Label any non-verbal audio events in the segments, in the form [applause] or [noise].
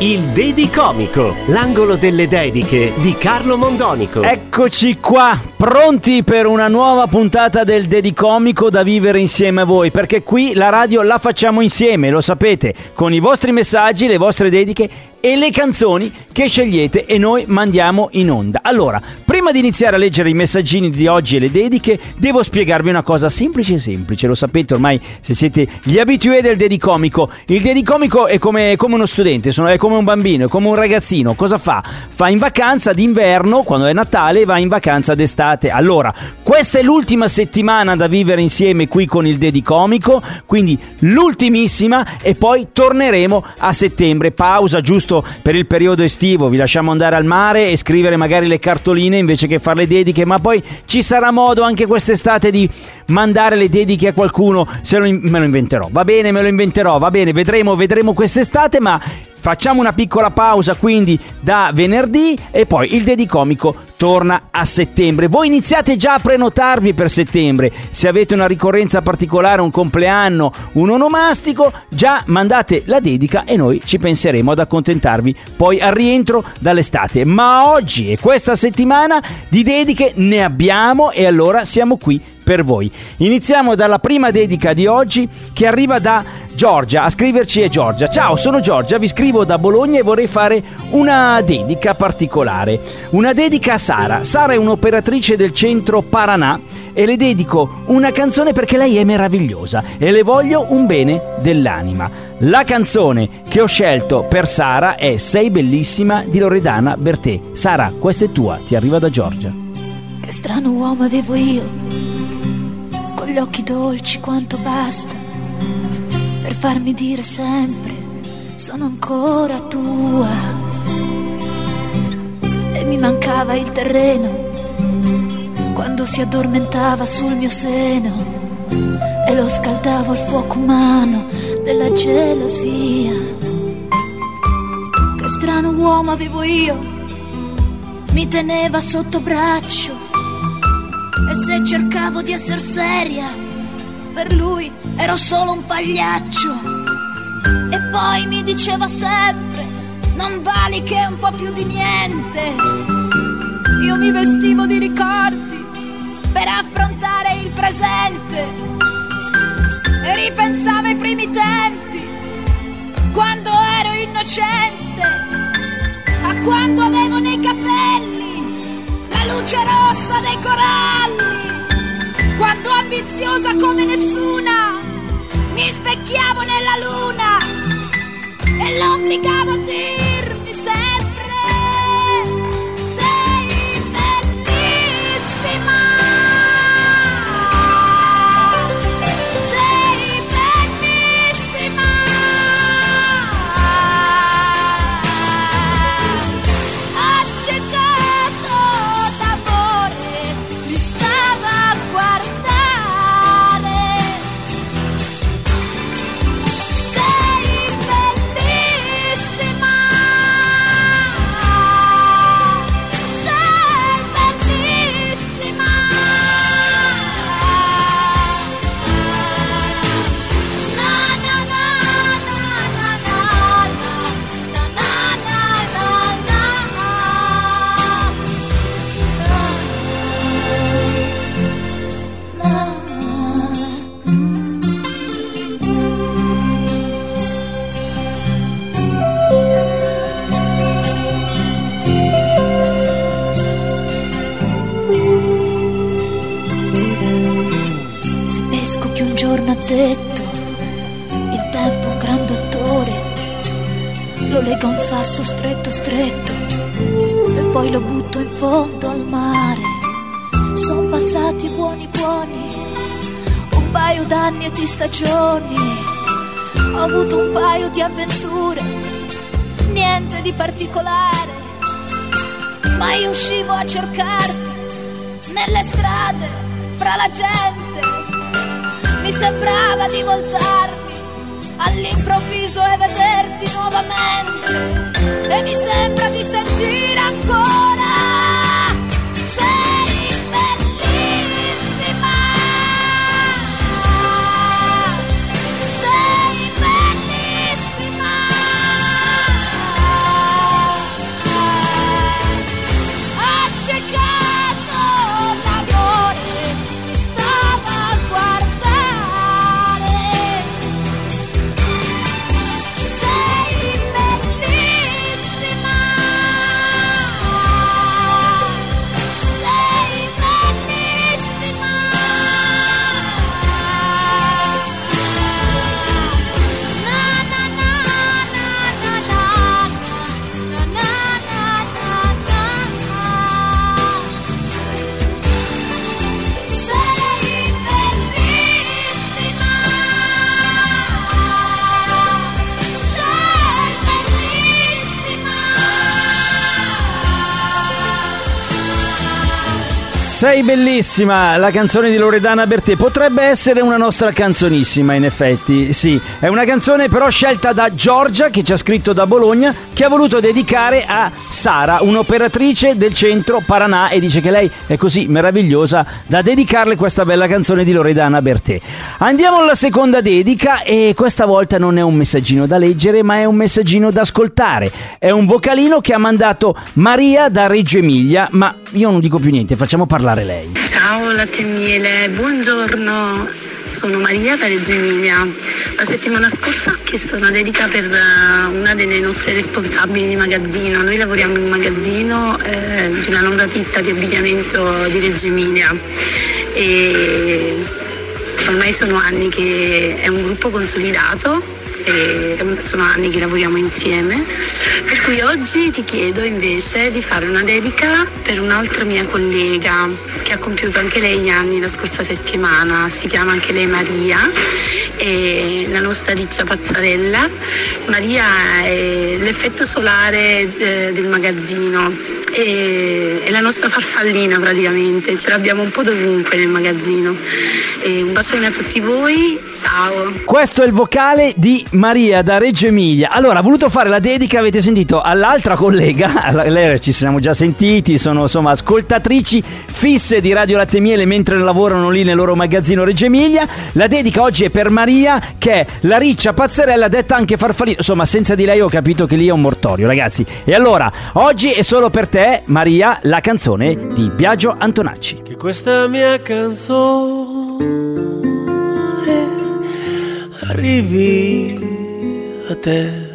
Il Dedicomico, l'angolo delle dediche di Carlo Mondonico. Eccoci qua, pronti per una nuova puntata del Dedicomico da vivere insieme a voi, perché qui la radio la facciamo insieme, lo sapete, con i vostri messaggi, le vostre dediche e le canzoni che scegliete e noi mandiamo in onda. Allora, prima di iniziare a leggere i messaggini di oggi e le dediche, devo spiegarvi una cosa semplice semplice, lo sapete ormai se siete gli abitué del Dedicomico. Il Dedicomico è come, è come uno studente, è come un bambino, è come un ragazzino. Cosa fa? Fa in vacanza d'inverno, quando è Natale, va in vacanza d'estate. Allora, questa è l'ultima settimana da vivere insieme qui con il Dedicomico, quindi l'ultimissima e poi torneremo a settembre. Pausa giusto per il periodo estivo, vi lasciamo andare al mare e scrivere magari le cartoline invece che fare le dediche, ma poi ci sarà modo anche quest'estate di mandare le dediche a qualcuno, se lo in- me lo inventerò. Va bene, me lo inventerò, va bene, vedremo, vedremo quest'estate, ma Facciamo una piccola pausa quindi da venerdì e poi il Dedicomico torna a settembre. Voi iniziate già a prenotarvi per settembre. Se avete una ricorrenza particolare, un compleanno, un onomastico, già mandate la dedica e noi ci penseremo ad accontentarvi poi al rientro dall'estate. Ma oggi e questa settimana di dediche ne abbiamo e allora siamo qui per voi. Iniziamo dalla prima dedica di oggi che arriva da Giorgia. A scriverci è Giorgia. Ciao, sono Giorgia, vi scrivo da Bologna e vorrei fare una dedica particolare. Una dedica a Sara. Sara è un'operatrice del centro Paranà e le dedico una canzone perché lei è meravigliosa e le voglio un bene dell'anima. La canzone che ho scelto per Sara è Sei bellissima di Loredana Bertè. Sara, questa è tua, ti arriva da Giorgia. Che strano uomo avevo io, gli occhi dolci quanto basta, per farmi dire sempre sono ancora tua. E mi mancava il terreno quando si addormentava sul mio seno e lo scaldavo al fuoco umano della gelosia. Che strano uomo avevo io, mi teneva sotto braccio se cercavo di essere seria, per lui ero solo un pagliaccio. E poi mi diceva sempre, non vali che un po' più di niente. Io mi vestivo di ricordi per affrontare il presente e ripensavo ai primi tempi, quando ero innocente, a quando avevo nei capelli luce rossa dei coralli, quando ambiziosa detto il tempo un gran dottore, lo lega un sasso stretto stretto e poi lo butto in fondo al mare. Sono passati buoni buoni, un paio d'anni e di stagioni, ho avuto un paio di avventure, niente di particolare, ma io uscivo a cercarti nelle strade, fra la gente. Mi sembrava di voltarmi all'improvviso e vederti nuovamente. E mi sembra di sentire ancora Sei bellissima, la canzone di Loredana Bertè. Potrebbe essere una nostra canzonissima in effetti, sì, è una canzone però scelta da Giorgia che ci ha scritto da Bologna che ha voluto dedicare a Sara, un'operatrice del centro Paranà e dice che lei è così meravigliosa da dedicarle questa bella canzone di Loredana Bertè. Andiamo alla seconda dedica e questa volta non è un messaggino da leggere ma è un messaggino da ascoltare, è un vocalino che ha mandato Maria da Reggio Emilia, ma io non dico più niente, facciamo parlare lei. Ciao latte miele, buongiorno, sono Maria da Reggio Emilia. La settimana scorsa ho chiesto una dedica per eh, una delle nostre responsabili di magazzino. Noi lavoriamo in un magazzino eh, di una nota ditta di abbigliamento di Reggio Emilia e ormai sono anni che è un gruppo consolidato e sono anni che lavoriamo insieme. Per cui oggi ti chiedo invece di fare una dedica per un'altra mia collega che ha compiuto anche lei gli anni la scorsa settimana, si chiama anche lei Maria, la nostra riccia pazzarella. Maria è l'effetto solare eh, del magazzino, è la nostra farfallina praticamente, ce l'abbiamo un po' dovunque nel magazzino. Un bacione a tutti voi, ciao! Questo è il vocale di Maria da Reggio Emilia. Allora, ha voluto fare la dedica, avete sentito, all'altra collega, [laughs] lei ci siamo già sentiti, sono insomma ascoltatrici fisse di Radio Latte Miele mentre lavorano lì nel loro magazzino Reggio Emilia. La dedica oggi è per Maria, che è la riccia pazzerella, detta anche farfallina. Insomma, senza di lei ho capito che lì è un mortorio, ragazzi. E allora, oggi è solo per te, Maria, la canzone di Biagio Antonacci. Che questa mia canzone arrivi a te.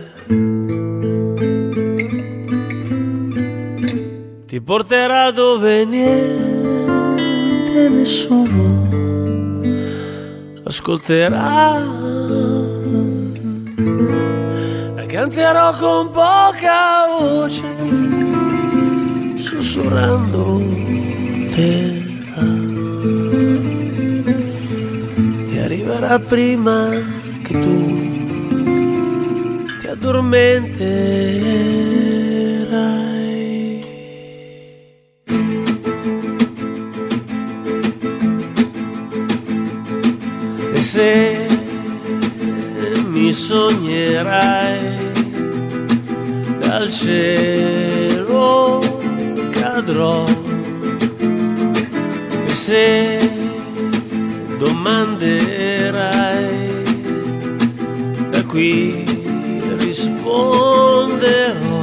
Ti porterà dove niente nessuno ascolterà. La canterò con poca voce, sussurrando te e arriverà prima che tu ti addormenterai. E se mi sognerai dal cielo cadrò e se qui risponderò.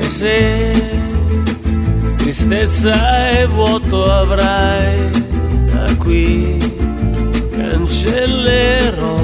E se tristezza e vuoto avrai da qui cancellerò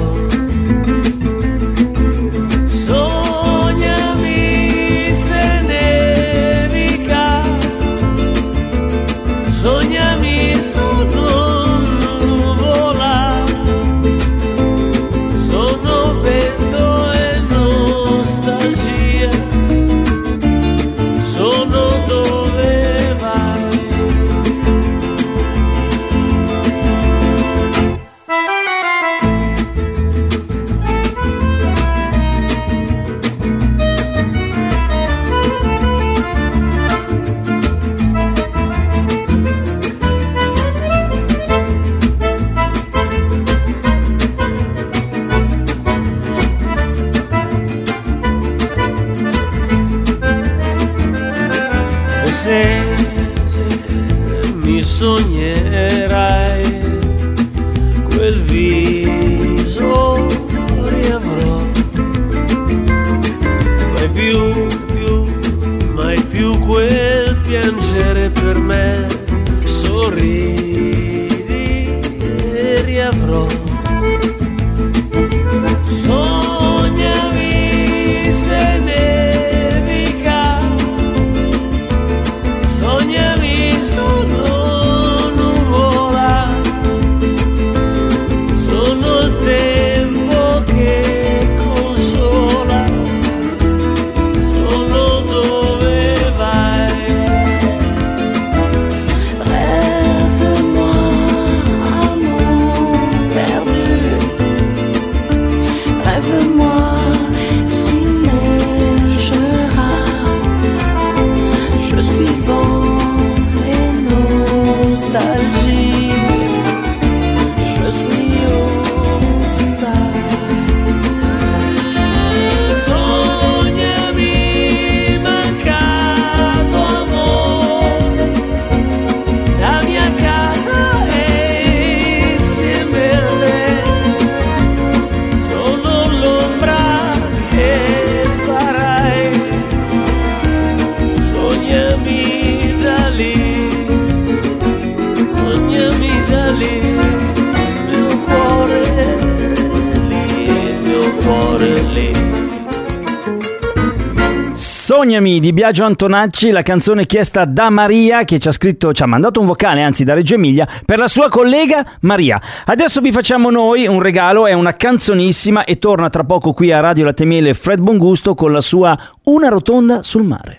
Sognami di Biagio Antonacci, la canzone chiesta da Maria che ci ha scritto, ci ha mandato un vocale, anzi da Reggio Emilia, per la sua collega Maria. Adesso vi facciamo noi un regalo, è una canzonissima e torna tra poco qui a Radio Latte Miele Fred Bongusto con la sua Una rotonda sul mare.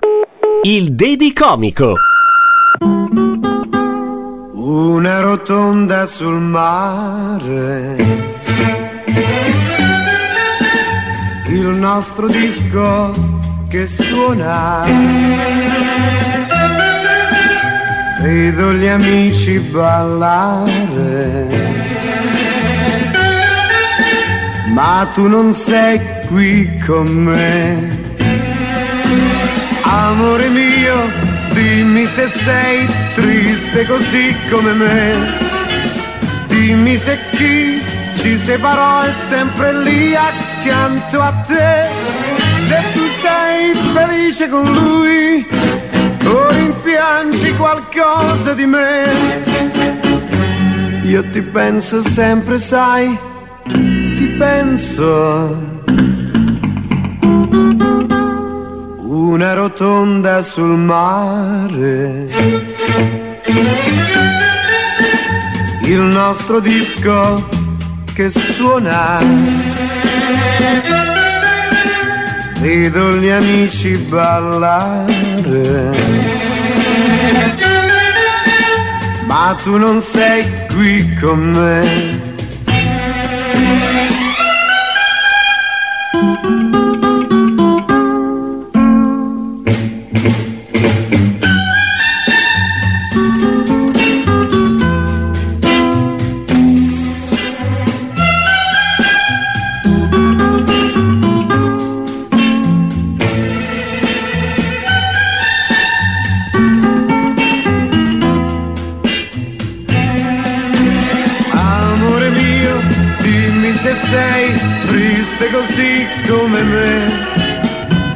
Il Dedi Comico. Una rotonda sul mare. Il nostro disco che suona. Vedo gli amici ballare. Ma tu non sei qui con me. Amore mio, dimmi se sei triste così come me. Dimmi se chi ci separò è sempre lì accanto a te. Se tu sei felice con lui o rimpiangi qualcosa di me. Io ti penso sempre, sai, ti penso. Una rotonda sul mare. Il nostro disco che suona. Vedo gli amici ballare. Ma tu non sei qui con me. Se sei triste così come me.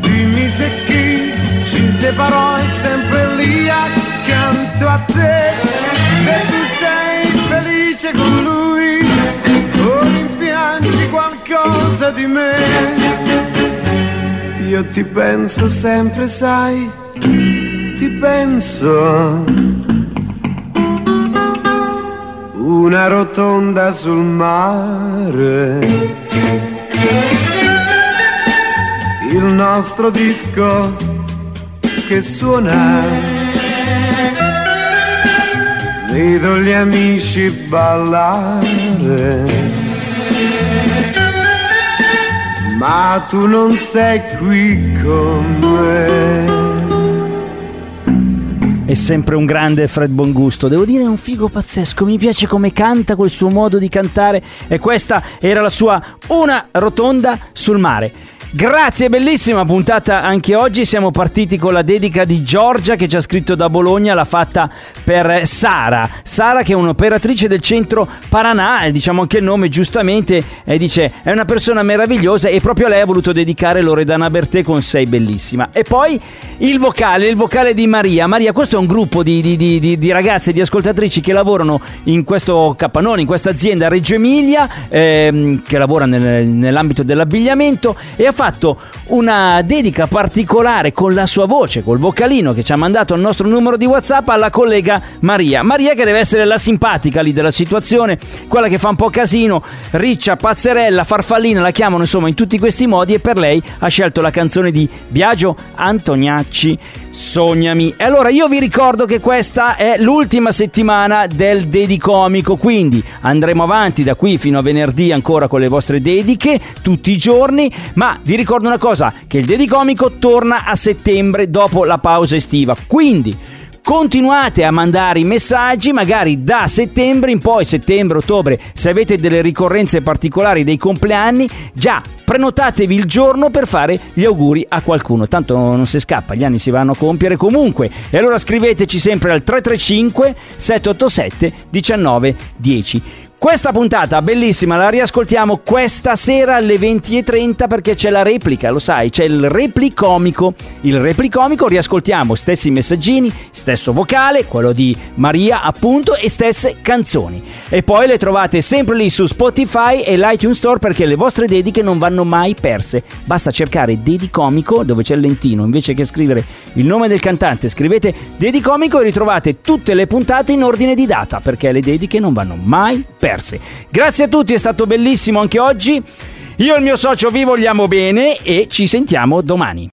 Dimmi se chi ci separò è sempre lì accanto a te. Se tu sei felice con lui o rimpiangi qualcosa di me. Io ti penso sempre, sai, ti penso. Una rotonda sul mare. Il nostro disco che suona. Vedo gli amici ballare. Ma tu non sei qui con me. È sempre un grande Fred Bongusto, devo dire è un figo pazzesco, mi piace come canta, quel suo modo di cantare. E questa era la sua Una rotonda sul mare. Grazie, bellissima puntata anche oggi. Siamo partiti con la dedica di Giorgia che ci ha scritto da Bologna, l'ha fatta per Sara. Sara che è un'operatrice del centro Paranà, diciamo anche il nome giustamente, e dice è una persona meravigliosa e proprio lei ha voluto dedicare Loredana Bertè con Sei bellissima. E poi il vocale, il vocale di Maria. Maria, questo è un gruppo di, di, di, di, ragazze, di ascoltatrici che lavorano in questo capannone, in questa azienda a Reggio Emilia, ehm, che lavora nel- nell'ambito dell'abbigliamento e ha fatto una dedica particolare con la sua voce, col vocalino che ci ha mandato il nostro numero di WhatsApp alla collega Maria. Maria che deve essere la simpatica lì della situazione, quella che fa un po' casino, riccia, pazzerella, farfallina, la chiamano insomma in tutti questi modi e per lei ha scelto la canzone di Biagio Antoniacci, Sognami. E allora io vi ricordo che questa è l'ultima settimana del Dedicomico, quindi andremo avanti da qui fino a venerdì ancora con le vostre dediche tutti i giorni, ma vi ricordo una cosa, che il Dedicomico torna a settembre dopo la pausa estiva. Quindi Continuate a mandare i messaggi, magari da settembre in poi, settembre, ottobre, se avete delle ricorrenze particolari dei compleanni, già prenotatevi il giorno per fare gli auguri a qualcuno. Tanto non si scappa, gli anni si vanno a compiere comunque. E allora scriveteci sempre al 335 787 1910. Questa puntata bellissima la riascoltiamo questa sera alle 20.30 perché c'è la replica, lo sai, c'è il replicomico. Il replicomico riascoltiamo stessi messaggini, stesso vocale, quello di Maria appunto e stesse canzoni. E poi le trovate sempre lì su Spotify e l'iTunes Store perché le vostre dediche non vanno mai perse. Basta cercare Dedicomico dove c'è il lentino, invece che scrivere il nome del cantante scrivete Dedicomico e ritrovate tutte le puntate in ordine di data perché le dediche non vanno mai perse. Grazie a tutti, è stato bellissimo anche oggi. Io e il mio socio vi vogliamo bene e ci sentiamo domani.